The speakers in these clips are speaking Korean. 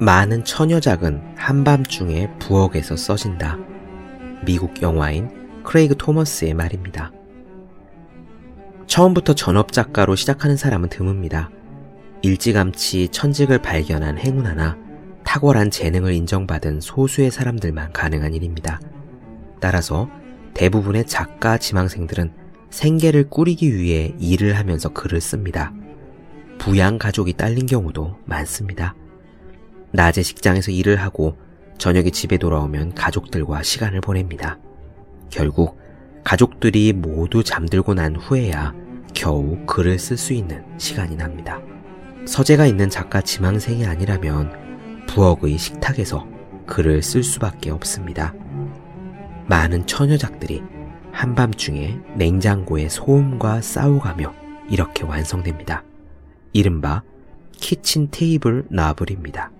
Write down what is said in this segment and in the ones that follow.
많은 처녀작은 한밤중에 부엌에서 써진다. 미국 영화인 크레이그 토머스의 말입니다. 처음부터 전업작가로 시작하는 사람은 드뭅니다. 일찌감치 천직을 발견한 행운 하나, 탁월한 재능을 인정받은 소수의 사람들만 가능한 일입니다. 따라서 대부분의 작가 지망생들은 생계를 꾸리기 위해 일을 하면서 글을 씁니다. 부양 가족이 딸린 경우도 많습니다. 낮에 직장에서 일을 하고 저녁에 집에 돌아오면 가족들과 시간을 보냅니다. 결국 가족들이 모두 잠들고 난 후에야 겨우 글을 쓸 수 있는 시간이 납니다. 서재가 있는 작가 지망생이 아니라면 부엌의 식탁에서 글을 쓸 수밖에 없습니다. 많은 처녀작들이 한밤중에 냉장고에 소음과 싸워가며 이렇게 완성됩니다. 이른바 kitchen table novel입니다.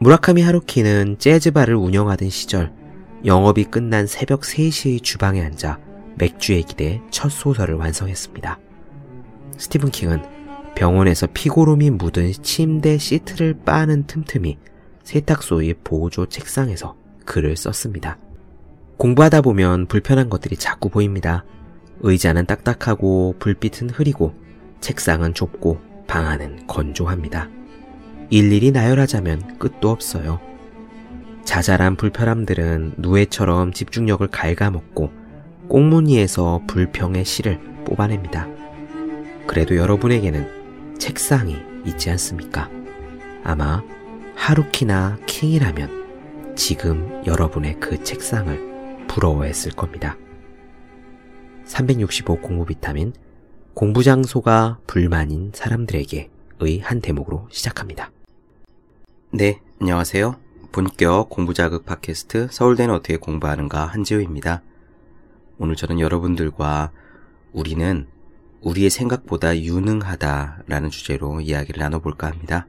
무라카미 하루키는 재즈바를 운영하던 시절 영업이 끝난 새벽 3시의 주방에 앉아 맥주에 기대 첫 소설을 완성했습니다. 스티븐 킹은 병원에서 피고름이 묻은 침대 시트를 빠는 틈틈이 세탁소의 보조 책상에서 글을 썼습니다. 공부하다 보면 불편한 것들이 자꾸 보입니다. 의자는 딱딱하고 불빛은 흐리고 책상은 좁고 방 안은 건조합니다. 일일이 나열하자면 끝도 없어요. 자잘한 불편함들은 누에처럼 집중력을 갉아먹고 꽁무니에서 불평의 씨를 뽑아냅니다. 그래도 여러분에게는 책상이 있지 않습니까? 아마 하루키나 킹이라면 지금 여러분의 그 책상을 부러워했을 겁니다. 365 공부 비타민 공부 장소가 불만인 사람들에게의 한 대목으로 시작합니다. 네, 안녕하세요. 본격 공부자극 팟캐스트 서울대는 어떻게 공부하는가 한지호입니다. 오늘 저는 여러분들과 우리는 우리의 생각보다 유능하다라는 주제로 이야기를 나눠볼까 합니다.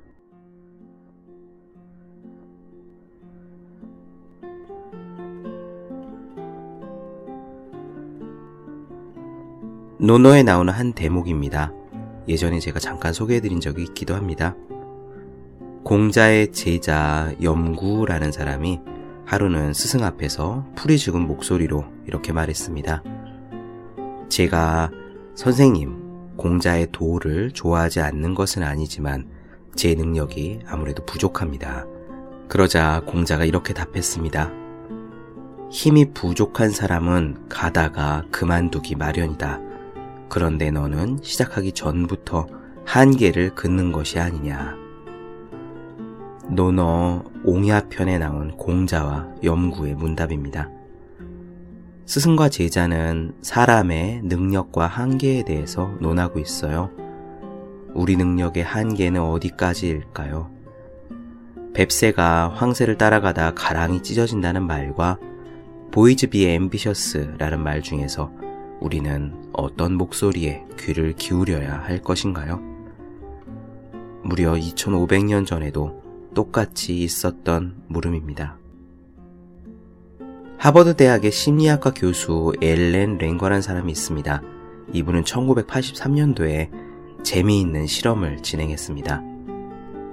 노노에 나오는 한 대목입니다. 예전에 제가 잠깐 소개해드린 적이 있기도 합니다. 공자의 제자 염구라는 사람이 하루는 스승 앞에서 풀이 죽은 목소리로 이렇게 말했습니다. 제가 선생님, 공자의 도를 좋아하지 않는 것은 아니지만 제 능력이 아무래도 부족합니다. 그러자 공자가 이렇게 답했습니다. 힘이 부족한 사람은 가다가 그만두기 마련이다. 그런데 너는 시작하기 전부터 한계를 긋는 것이 아니냐. 논어 옹야편에 나온 공자와 염구의 문답입니다. 스승과 제자는 사람의 능력과 한계에 대해서 논하고 있어요. 우리 능력의 한계는 어디까지일까요? 뱁새가 황새를 따라가다 가랑이 찢어진다는 말과 보이즈 비의 앰비셔스라는 말 중에서 우리는 어떤 목소리에 귀를 기울여야 할 것인가요? 무려 2500년 전에도 똑같이 있었던 물음입니다. 하버드 대학의 심리학과 교수 엘렌 랭거라는 사람이 있습니다. 이분은 1983년도에 재미있는 실험을 진행했습니다.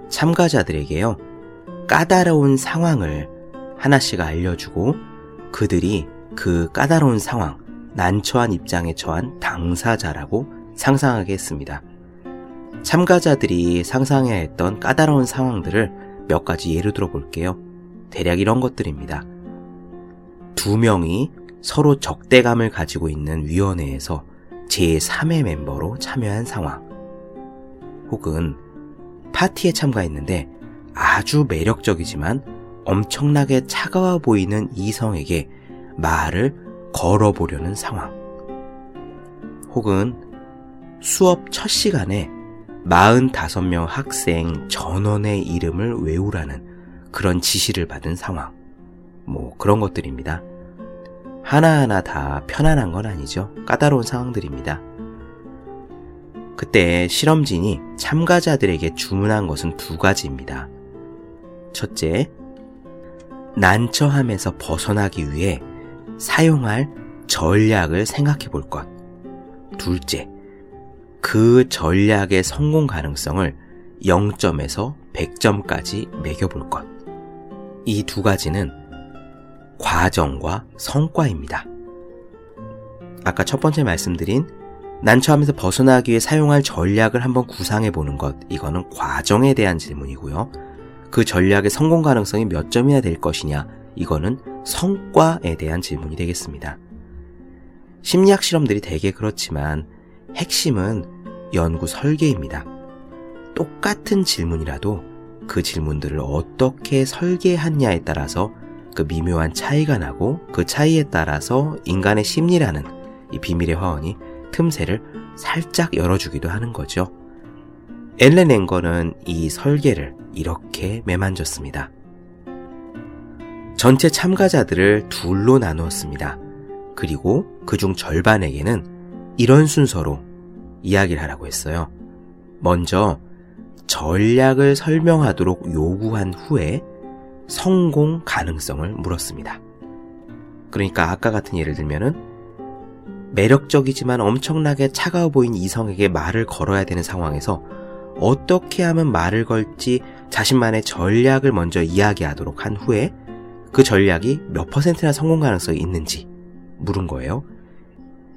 참가자들에게요, 까다로운 상황을 하나씩 알려주고 그들이 그 까다로운 상황, 난처한 입장에 처한 당사자라고 상상하게 했습니다. 참가자들이 상상해야 했던 까다로운 상황들을 몇 가지 예를 들어 볼게요. 대략 이런 것들입니다. 두 명이 서로 적대감을 가지고 있는 위원회에서 제3의 멤버로 참여한 상황. 혹은 파티에 참가했는데 아주 매력적이지만 엄청나게 차가워 보이는 이성에게 말을 걸어보려는 상황. 혹은 수업 첫 시간에 45명 학생 전원의 이름을 외우라는 그런 지시를 받은 상황. 뭐 그런 것들입니다. 하나하나 다 편안한 건 아니죠. 까다로운 상황들입니다. 그때 실험진이 참가자들에게 주문한 것은 두 가지입니다. 첫째, 난처함에서 벗어나기 위해 사용할 전략을 생각해 볼 것. 둘째, 그 전략의 성공 가능성을 0점에서 100점까지 매겨볼 것. 이 두 가지는 과정과 성과입니다. 아까 첫 번째 말씀드린 난처함에서 벗어나기 위해 사용할 전략을 한번 구상해 보는 것. 이거는 과정에 대한 질문이고요. 그 전략의 성공 가능성이 몇 점이나 될 것이냐. 이거는 성과에 대한 질문이 되겠습니다. 심리학 실험들이 대개 그렇지만 핵심은 연구 설계입니다. 똑같은 질문이라도 그 질문들을 어떻게 설계했냐에 따라서 그 미묘한 차이가 나고 그 차이에 따라서 인간의 심리라는 이 비밀의 화원이 틈새를 살짝 열어주기도 하는 거죠. 엘렌 앵거는 이 설계를 이렇게 매만졌습니다. 전체 참가자들을 둘로 나누었습니다. 그리고 그중 절반에게는 이런 순서로 이야기를 하라고 했어요. 먼저 전략을 설명하도록 요구한 후에 성공 가능성을 물었습니다. 그러니까 아까 같은 예를 들면은 매력적이지만 엄청나게 차가워 보인 이성에게 말을 걸어야 되는 상황에서 어떻게 하면 말을 걸지 자신만의 전략을 먼저 이야기하도록 한 후에 그 전략이 몇 퍼센트나 성공 가능성이 있는지 물은 거예요.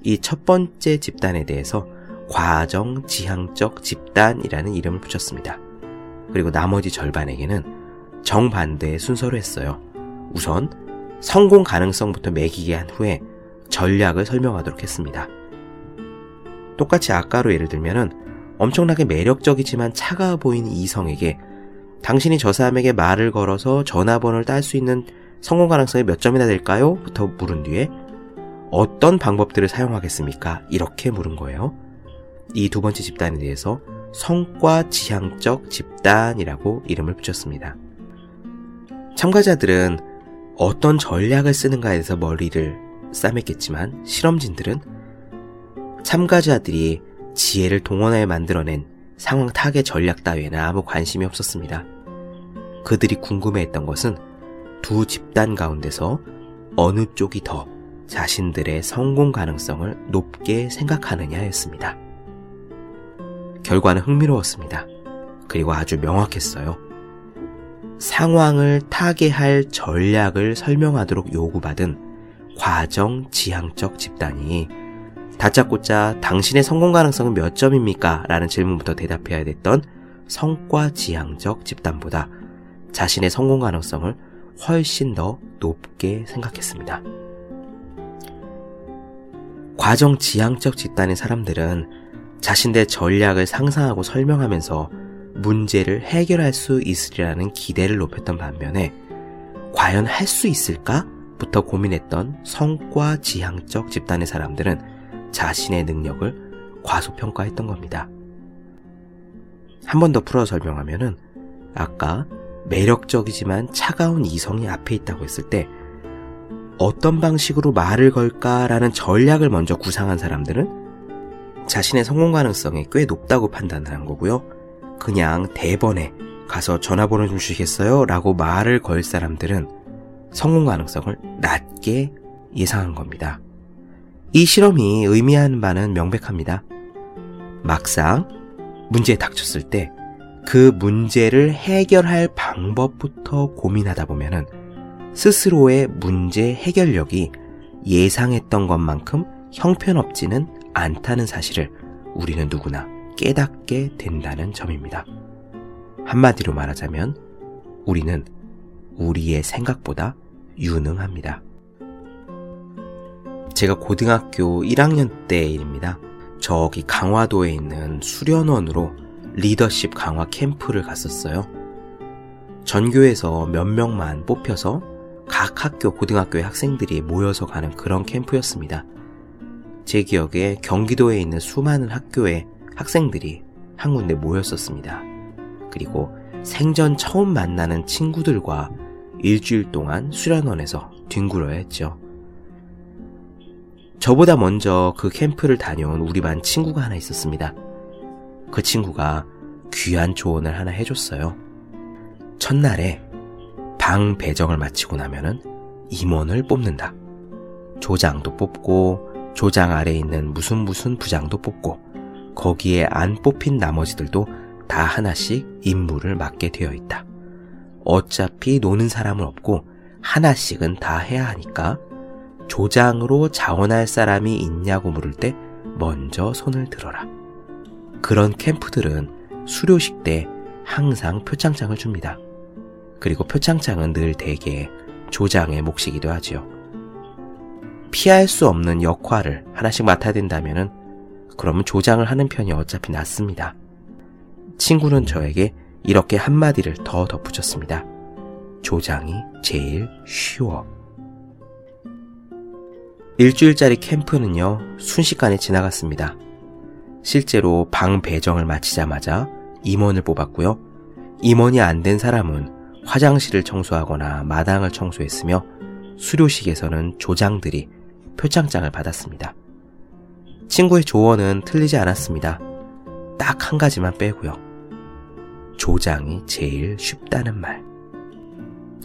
이 첫 번째 집단에 대해서 과정 지향적 집단이라는 이름을 붙였습니다. 그리고 나머지 절반에게는 정반대의 순서로 했어요. 우선 성공 가능성부터 매기게 한 후에 전략을 설명하도록 했습니다. 똑같이 아까로 예를 들면은 엄청나게 매력적이지만 차가워 보이는 이성에게 당신이 저 사람에게 말을 걸어서 전화번호를 딸 수 있는 성공 가능성이 몇 점이나 될까요? 부터 물은 뒤에 어떤 방법들을 사용하겠습니까? 이렇게 물은 거예요. 이 두 번째 집단에 대해서 성과 지향적 집단이라고 이름을 붙였습니다. 참가자들은 어떤 전략을 쓰는가에 대해서 머리를 싸맸겠지만 실험진들은 참가자들이 지혜를 동원하여 만들어낸 상황 타개 전략 따위에는 아무 관심이 없었습니다. 그들이 궁금해했던 것은 두 집단 가운데서 어느 쪽이 더 자신들의 성공 가능성을 높게 생각하느냐였습니다. 결과는 흥미로웠습니다. 그리고 아주 명확했어요. 상황을 타개할 전략을 설명하도록 요구받은 과정 지향적 집단이 다짜고짜 당신의 성공 가능성은 몇 점입니까? 라는 질문부터 대답해야 됐던 성과 지향적 집단보다 자신의 성공 가능성을 훨씬 더 높게 생각했습니다. 과정 지향적 집단의 사람들은 자신의 전략을 상상하고 설명하면서 문제를 해결할 수 있으리라는 기대를 높였던 반면에 과연 할 수 있을까? 부터 고민했던 성과 지향적 집단의 사람들은 자신의 능력을 과소평가했던 겁니다. 한 번 더 풀어 설명하면은 아까 매력적이지만 차가운 이성이 앞에 있다고 했을 때 어떤 방식으로 말을 걸까라는 전략을 먼저 구상한 사람들은 자신의 성공 가능성이 꽤 높다고 판단을 한 거고요. 그냥 대번에 가서 전화번호 좀 주시겠어요? 라고 말을 걸 사람들은 성공 가능성을 낮게 예상한 겁니다. 이 실험이 의미하는 바는 명백합니다. 막상 문제에 닥쳤을 때 그 문제를 해결할 방법부터 고민하다 보면은 스스로의 문제 해결력이 예상했던 것만큼 형편없지는 않다는 사실을 우리는 누구나 깨닫게 된다는 점입니다. 한마디로 말하자면 우리는 우리의 생각보다 유능합니다. 제가 고등학교 1학년 때 일입니다. 저기 강화도에 있는 수련원으로 리더십 강화 캠프를 갔었어요. 전교에서 몇 명만 뽑혀서 각 학교 고등학교의 학생들이 모여서 가는 그런 캠프였습니다. 제 기억에 경기도에 있는 수많은 학교의 학생들이 한 군데 모였었습니다. 그리고 생전 처음 만나는 친구들과 일주일 동안 수련원에서 뒹굴어야 했죠. 저보다 먼저 그 캠프를 다녀온 우리 반 친구가 하나 있었습니다. 그 친구가 귀한 조언을 하나 해줬어요. 첫날에 방 배정을 마치고 나면은 임원을 뽑는다. 조장도 뽑고 조장 아래 있는 무슨 무슨 부장도 뽑고 거기에 안 뽑힌 나머지들도 다 하나씩 임무를 맡게 되어 있다. 어차피 노는 사람은 없고 하나씩은 다 해야 하니까 조장으로 자원할 사람이 있냐고 물을 때 먼저 손을 들어라. 그런 캠프들은 수료식 때 항상 표창장을 줍니다. 그리고 표창장은 늘 대개 조장의 몫이기도 하지요. 피할 수 없는 역할을 하나씩 맡아야 된다면은 그러면 조장을 하는 편이 어차피 낫습니다. 친구는 저에게 이렇게 한마디를 더 덧붙였습니다. 조장이 제일 쉬워. 일주일짜리 캠프는요, 순식간에 지나갔습니다. 실제로 방 배정을 마치자마자 임원을 뽑았고요. 임원이 안 된 사람은 화장실을 청소하거나 마당을 청소했으며 수료식에서는 조장들이 표창장을 받았습니다. 친구의 조언은 틀리지 않았습니다. 딱 한 가지만 빼고요. 조장이 제일 쉽다는 말.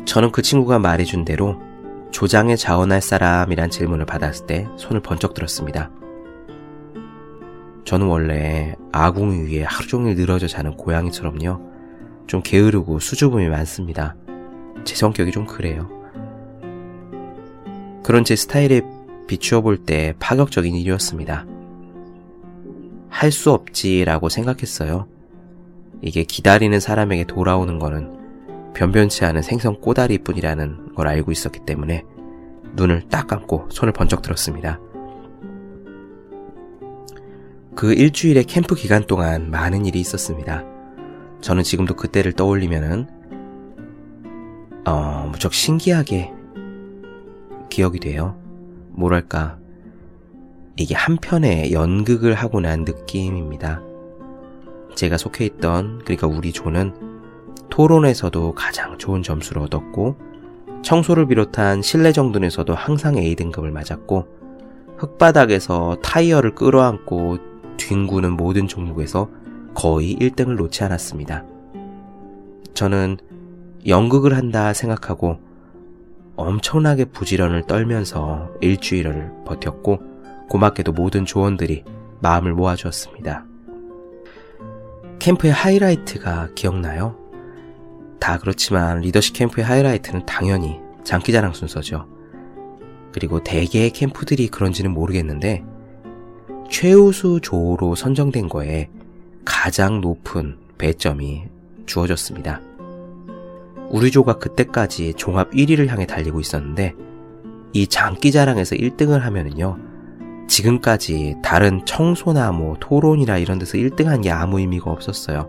저는 그 친구가 말해준 대로 조장에 자원할 사람이란 질문을 받았을 때 손을 번쩍 들었습니다. 저는 원래 아궁이 위에 하루 종일 늘어져 자는 고양이처럼요. 좀 게으르고 수줍음이 많습니다. 제 성격이 좀 그래요. 그런 제 스타일에 비추어 볼 때 파격적인 일이었습니다. 할 수 없지라고 생각했어요. 이게 기다리는 사람에게 돌아오는 거는 변변치 않은 생선 꼬다리 뿐이라는 걸 알고 있었기 때문에 눈을 딱 감고 손을 번쩍 들었습니다. 그 일주일의 캠프 기간 동안 많은 일이 있었습니다. 저는 지금도 그때를 떠올리면은, 어, 무척 신기하게 기억이 돼요. 뭐랄까, 이게 한편의 연극을 하고 난 느낌입니다. 제가 속해 있던, 그러니까 우리 조는 토론에서도 가장 좋은 점수를 얻었고, 청소를 비롯한 실내 정돈에서도 항상 A등급을 맞았고, 흙바닥에서 타이어를 끌어안고 뒹구는 모든 종목에서 거의 1등을 놓지 않았습니다. 저는 연극을 한다 생각하고 엄청나게 부지런을 떨면서 일주일을 버텼고 고맙게도 모든 조언들이 마음을 모아주었습니다. 캠프의 하이라이트가 기억나요? 다 그렇지만 리더십 캠프의 하이라이트는 당연히 장기자랑 순서죠. 그리고 대개의 캠프들이 그런지는 모르겠는데 최우수 조로 선정된 거에 가장 높은 배점이 주어졌습니다. 우리 조가 그때까지 종합 1위를 향해 달리고 있었는데 이 장기자랑에서 1등을 하면은요 지금까지 다른 청소나 뭐 토론이나 이런 데서 1등한 게 아무 의미가 없었어요.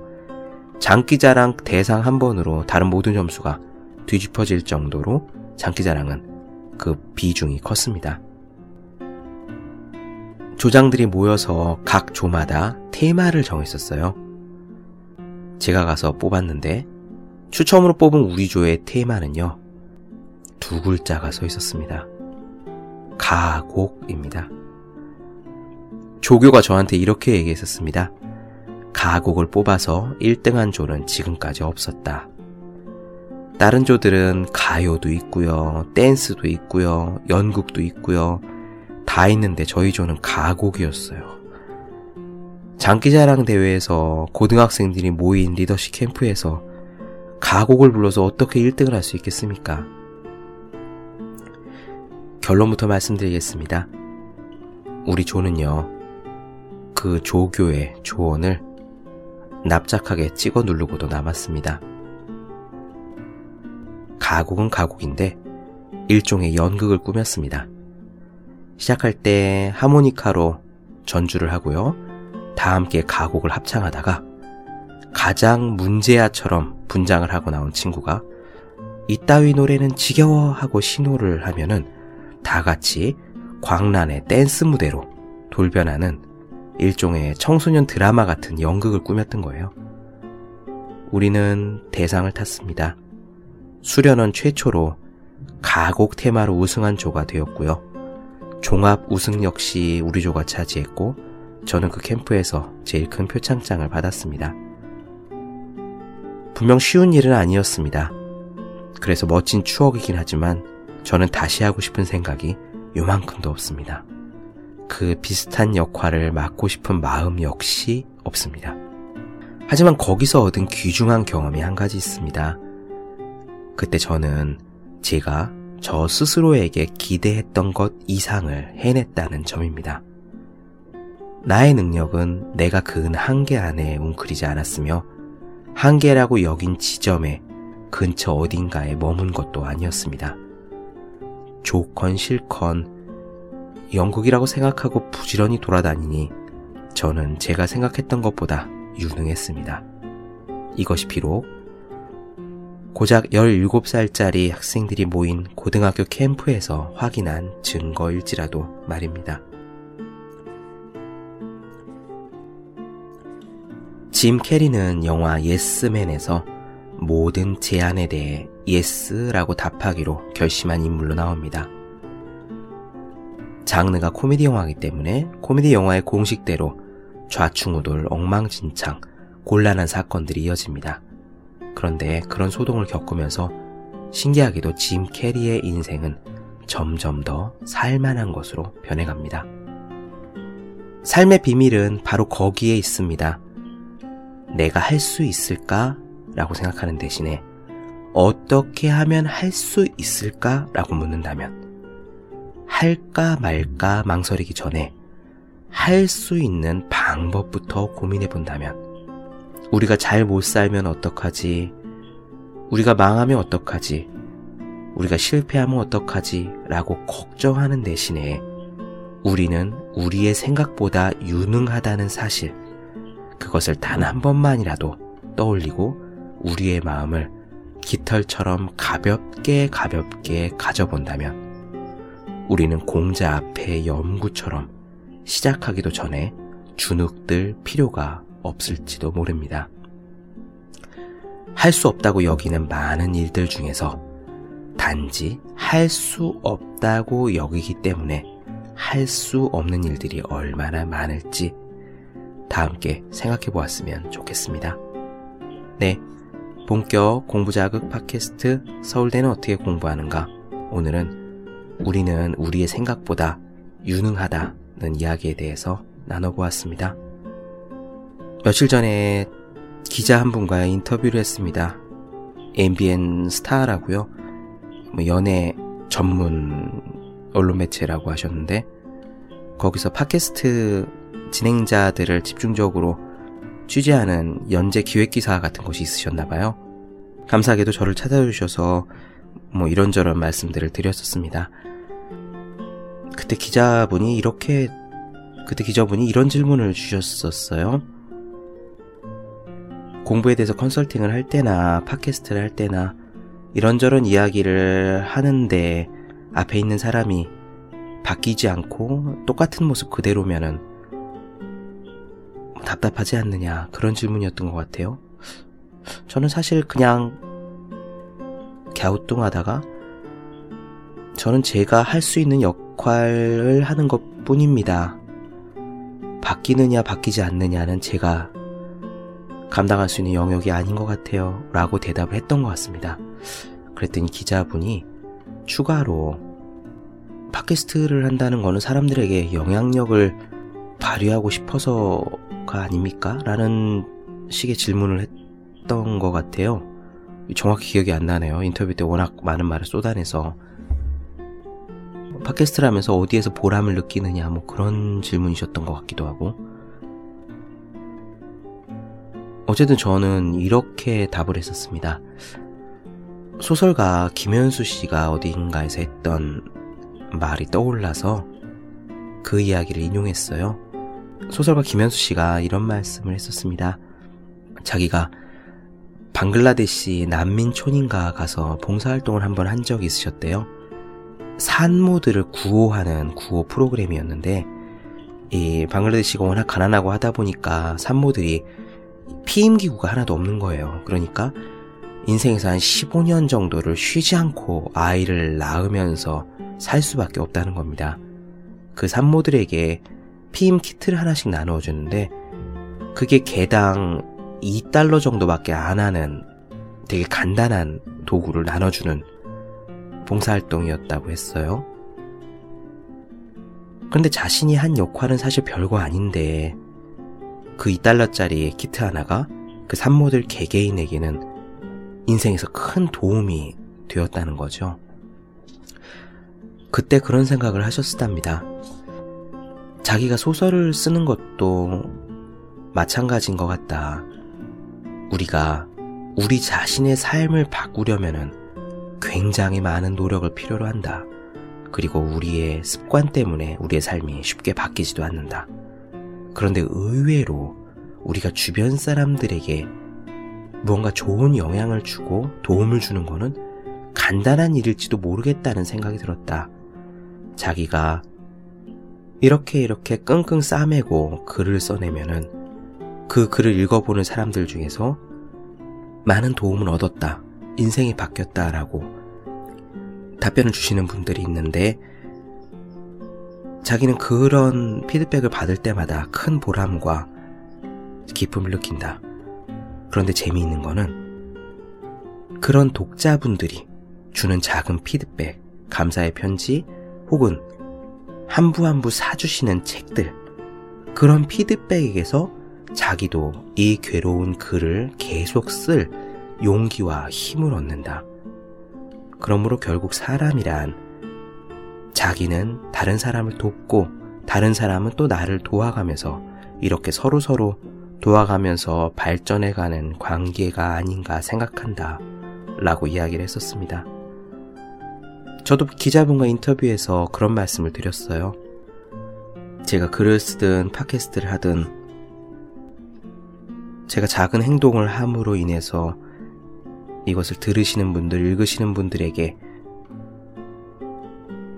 장기자랑 대상 한 번으로 다른 모든 점수가 뒤집어질 정도로 장기자랑은 그 비중이 컸습니다. 조장들이 모여서 각 조마다 테마를 정했었어요. 제가 가서 뽑았는데 추첨으로 뽑은 우리 조의 테마는요. 두 글자가 서 있었습니다. 가곡입니다. 조교가 저한테 이렇게 얘기했었습니다. 가곡을 뽑아서 1등한 조는 지금까지 없었다. 다른 조들은 가요도 있고요, 댄스도 있고요, 연극도 있고요, 다 있는데 저희 조는 가곡이었어요. 장기자랑 대회에서 고등학생들이 모인 리더십 캠프에서 가곡을 불러서 어떻게 1등을 할 수 있겠습니까? 결론부터 말씀드리겠습니다. 우리 조는요, 그 조교의 조언을 납작하게 찍어 누르고도 남았습니다. 가곡은 가곡인데 일종의 연극을 꾸몄습니다. 시작할 때 하모니카로 전주를 하고요. 다 함께 가곡을 합창하다가 가장 문제야처럼 분장을 하고 나온 친구가 이따위 노래는 지겨워 하고 신호를 하면은 다 같이 광란의 댄스 무대로 돌변하는 일종의 청소년 드라마 같은 연극을 꾸몄던 거예요. 우리는 대상을 탔습니다. 수련원 최초로 가곡 테마로 우승한 조가 되었고요. 종합 우승 역시 우리 조가 차지했고 저는 그 캠프에서 제일 큰 표창장을 받았습니다. 분명 쉬운 일은 아니었습니다. 그래서 멋진 추억이긴 하지만 저는 다시 하고 싶은 생각이 요만큼도 없습니다. 그 비슷한 역할을 맡고 싶은 마음 역시 없습니다. 하지만 거기서 얻은 귀중한 경험이 한 가지 있습니다. 그때 저는 제가 저 스스로에게 기대했던 것 이상을 해냈다는 점입니다. 나의 능력은 내가 그은 한계 안에 웅크리지 않았으며 한계라고 여긴 지점에 근처 어딘가에 머문 것도 아니었습니다. 좋건 싫건 영국이라고 생각하고 부지런히 돌아다니니 저는 제가 생각했던 것보다 유능했습니다. 이것이 비록 고작 17살짜리 학생들이 모인 고등학교 캠프에서 확인한 증거일지라도 말입니다. 짐 캐리는 영화 예스맨에서 모든 제안에 대해 yes라고 답하기로 결심한 인물로 나옵니다. 장르가 코미디 영화이기 때문에 코미디 영화의 공식대로 좌충우돌, 엉망진창, 곤란한 사건들이 이어집니다. 그런데 그런 소동을 겪으면서 신기하게도 짐 캐리의 인생은 점점 더 살만한 것으로 변해갑니다. 삶의 비밀은 바로 거기에 있습니다. 내가 할 수 있을까? 라고 생각하는 대신에 어떻게 하면 할 수 있을까? 라고 묻는다면 할까 말까 망설이기 전에 할 수 있는 방법부터 고민해 본다면 우리가 잘 못 살면 어떡하지? 우리가 망하면 어떡하지? 우리가 실패하면 어떡하지? 라고 걱정하는 대신에 우리는 우리의 생각보다 유능하다는 사실, 그것을 단 한 번만이라도 떠올리고 우리의 마음을 깃털처럼 가볍게 가볍게 가져본다면 우리는 공자 앞에 연구처럼 시작하기도 전에 주눅들 필요가 없을지도 모릅니다. 할 수 없다고 여기는 많은 일들 중에서 단지 할 수 없다고 여기기 때문에 할 수 없는 일들이 얼마나 많을지 다 함께 생각해 보았으면 좋겠습니다. 네. 본격 공부 자극 팟캐스트 서울대는 어떻게 공부하는가? 오늘은 우리는 우리의 생각보다 유능하다는 이야기에 대해서 나눠보았습니다. 며칠 전에 기자 한 분과 인터뷰를 했습니다. MBN 스타라고요. 뭐 연예 전문 언론 매체라고 하셨는데 거기서 팟캐스트 진행자들을 집중적으로 취재하는 연재 기획기사 같은 것이 있으셨나 봐요. 감사하게도 저를 찾아주셔서 뭐 이런저런 말씀들을 드렸었습니다. 그때 기자분이 이렇게 그때 기자분이 이런 질문을 주셨었어요. 공부에 대해서 컨설팅을 할 때나 팟캐스트를 할 때나 이런저런 이야기를 하는데 앞에 있는 사람이 바뀌지 않고 똑같은 모습 그대로면은 답답하지 않느냐 그런 질문이었던 것 같아요. 저는 사실 그냥 갸우뚱하다가 저는 제가 할 수 있는 역할을 하는 것 뿐입니다. 바뀌느냐 바뀌지 않느냐는 제가 감당할 수 있는 영역이 아닌 것 같아요. 라고 대답을 했던 것 같습니다. 그랬더니 기자분이 추가로 팟캐스트를 한다는 거는 사람들에게 영향력을 발휘하고 싶어서가 아닙니까? 라는 식의 질문을 했던 것 같아요. 정확히 기억이 안 나네요. 인터뷰 때 워낙 많은 말을 쏟아내서. 팟캐스트를 하면서 어디에서 보람을 느끼느냐, 뭐 그런 질문이셨던 것 같기도 하고. 어쨌든 저는 이렇게 답을 했었습니다. 소설가 김현수 씨가 어디인가에서 했던 말이 떠올라서 그 이야기를 인용했어요. 소설가 김현수 씨가 이런 말씀을 했었습니다. 자기가 방글라데시 난민촌인가 가서 봉사활동을 한번 한 적이 있으셨대요. 산모들을 구호하는 구호 프로그램이었는데, 이 방글라데시가 워낙 가난하고 하다 보니까 산모들이 피임기구가 하나도 없는 거예요. 그러니까 인생에서 한 15년 정도를 쉬지 않고 아이를 낳으면서 살 수밖에 없다는 겁니다. 그 산모들에게 피임 키트를 하나씩 나누어 주는데 그게 개당 2달러 정도밖에 안 하는 되게 간단한 도구를 나눠주는 봉사활동이었다고 했어요. 그런데 자신이 한 역할은 사실 별거 아닌데 그 2달러짜리 키트 하나가 그 산모들 개개인에게는 인생에서 큰 도움이 되었다는 거죠. 그때 그런 생각을 하셨답니다. 자기가 소설을 쓰는 것도 마찬가지인 것 같다. 우리가 우리 자신의 삶을 바꾸려면은 굉장히 많은 노력을 필요로 한다. 그리고 우리의 습관 때문에 우리의 삶이 쉽게 바뀌지도 않는다. 그런데 의외로 우리가 주변 사람들에게 무언가 좋은 영향을 주고 도움을 주는 거는 간단한 일일지도 모르겠다는 생각이 들었다. 자기가 이렇게 이렇게 끙끙 싸매고 글을 써내면은 그 글을 읽어보는 사람들 중에서 많은 도움을 얻었다. 인생이 바뀌었다라고 답변을 주시는 분들이 있는데 자기는 그런 피드백을 받을 때마다 큰 보람과 기쁨을 느낀다. 그런데 재미있는 거는 그런 독자분들이 주는 작은 피드백, 감사의 편지, 혹은 한 부 한 부 사주시는 책들, 그런 피드백에서 자기도 이 괴로운 글을 계속 쓸 용기와 힘을 얻는다. 그러므로 결국 사람이란 자기는 다른 사람을 돕고 다른 사람은 또 나를 도와가면서 이렇게 서로서로 도와가면서 발전해가는 관계가 아닌가 생각한다. 라고 이야기를 했었습니다. 저도 기자분과 인터뷰에서 그런 말씀을 드렸어요. 제가 글을 쓰든 팟캐스트를 하든 제가 작은 행동을 함으로 인해서 이것을 들으시는 분들, 읽으시는 분들에게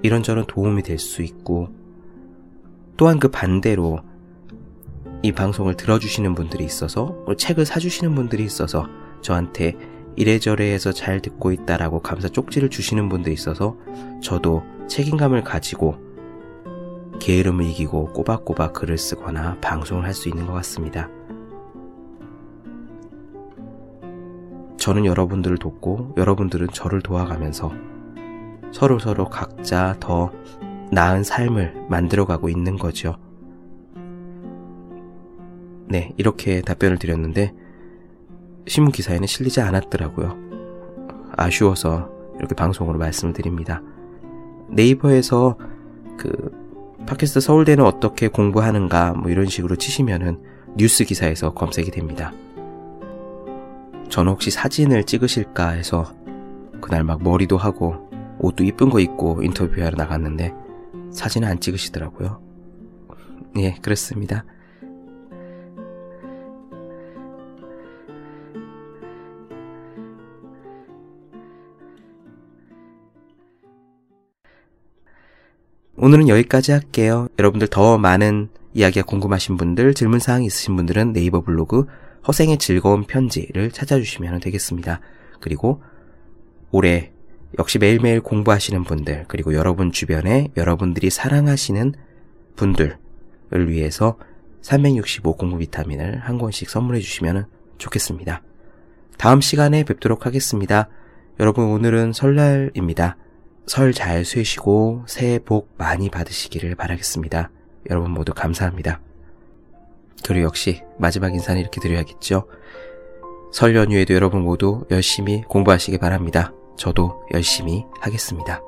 이런저런 도움이 될 수 있고 또한 그 반대로 이 방송을 들어주시는 분들이 있어서 책을 사주시는 분들이 있어서 저한테 이래저래 해서 잘 듣고 있다라고 감사 쪽지를 주시는 분들이 있어서 저도 책임감을 가지고 게으름을 이기고 꼬박꼬박 글을 쓰거나 방송을 할 수 있는 것 같습니다. 저는 여러분들을 돕고 여러분들은 저를 도와가면서 서로 서로 각자 더 나은 삶을 만들어가고 있는 거죠. 네, 이렇게 답변을 드렸는데 신문 기사에는 실리지 않았더라고요. 아쉬워서 이렇게 방송으로 말씀을 드립니다. 네이버에서 그 팟캐스트 서울대는 어떻게 공부하는가 뭐 이런 식으로 치시면은 뉴스 기사에서 검색이 됩니다. 저는 혹시 사진을 찍으실까 해서 그날 막 머리도 하고 옷도 이쁜 거 입고 인터뷰하러 나갔는데 사진을 안 찍으시더라고요. 예, 그렇습니다. 오늘은 여기까지 할게요. 여러분들 더 많은 이야기가 궁금하신 분들, 질문사항 있으신 분들은 네이버 블로그 허생의 즐거운 편지를 찾아주시면 되겠습니다. 그리고 올해 역시 매일매일 공부하시는 분들, 그리고 여러분 주변에 여러분들이 사랑하시는 분들을 위해서 365 공부 비타민을 한 권씩 선물해 주시면 좋겠습니다. 다음 시간에 뵙도록 하겠습니다. 여러분 오늘은 설날입니다. 설잘 쇠시고 새해 복 많이 받으시기를 바라겠습니다. 여러분 모두 감사합니다. 그리고 역시 마지막 인사는 이렇게 드려야겠죠. 설 연휴에도 여러분 모두 열심히 공부하시기 바랍니다. 저도 열심히 하겠습니다.